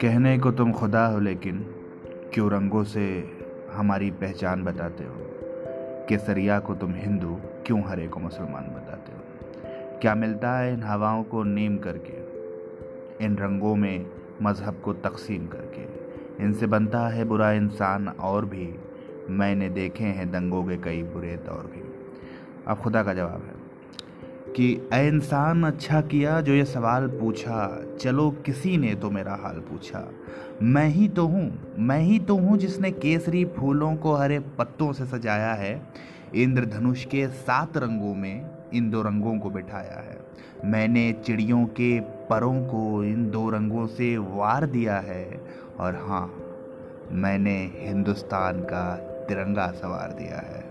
कहने को तुम खुदा हो, लेकिन क्यों रंगों से हमारी पहचान बताते हो? केसरिया को तुम हिंदू क्यों हरे को मुसलमान बताते हो? क्या मिलता है इन हवाओं को नीम करके? इन रंगों में मज़हब को तकसीम करके। इनसे बनता है बुरा इंसान और भी। मैंने देखे हैं दंगों के कई बुरे दौर भी। अब खुदा का जवाब है। कि ए इंसान अच्छा किया जो ये सवाल पूछा, चलो किसी ने तो मेरा हाल पूछा। मैं ही तो हूँ, मैं ही तो हूँ जिसने केसरी फूलों को हरे पत्तों से सजाया है, इंद्रधनुष के सात रंगों में इन दो रंगों को बिठाया है। मैंने चिड़ियों के परों को इन दो रंगों से वार दिया है, और हाँ मैंने हिंदुस्तान का तिरंगा सवार दिया है।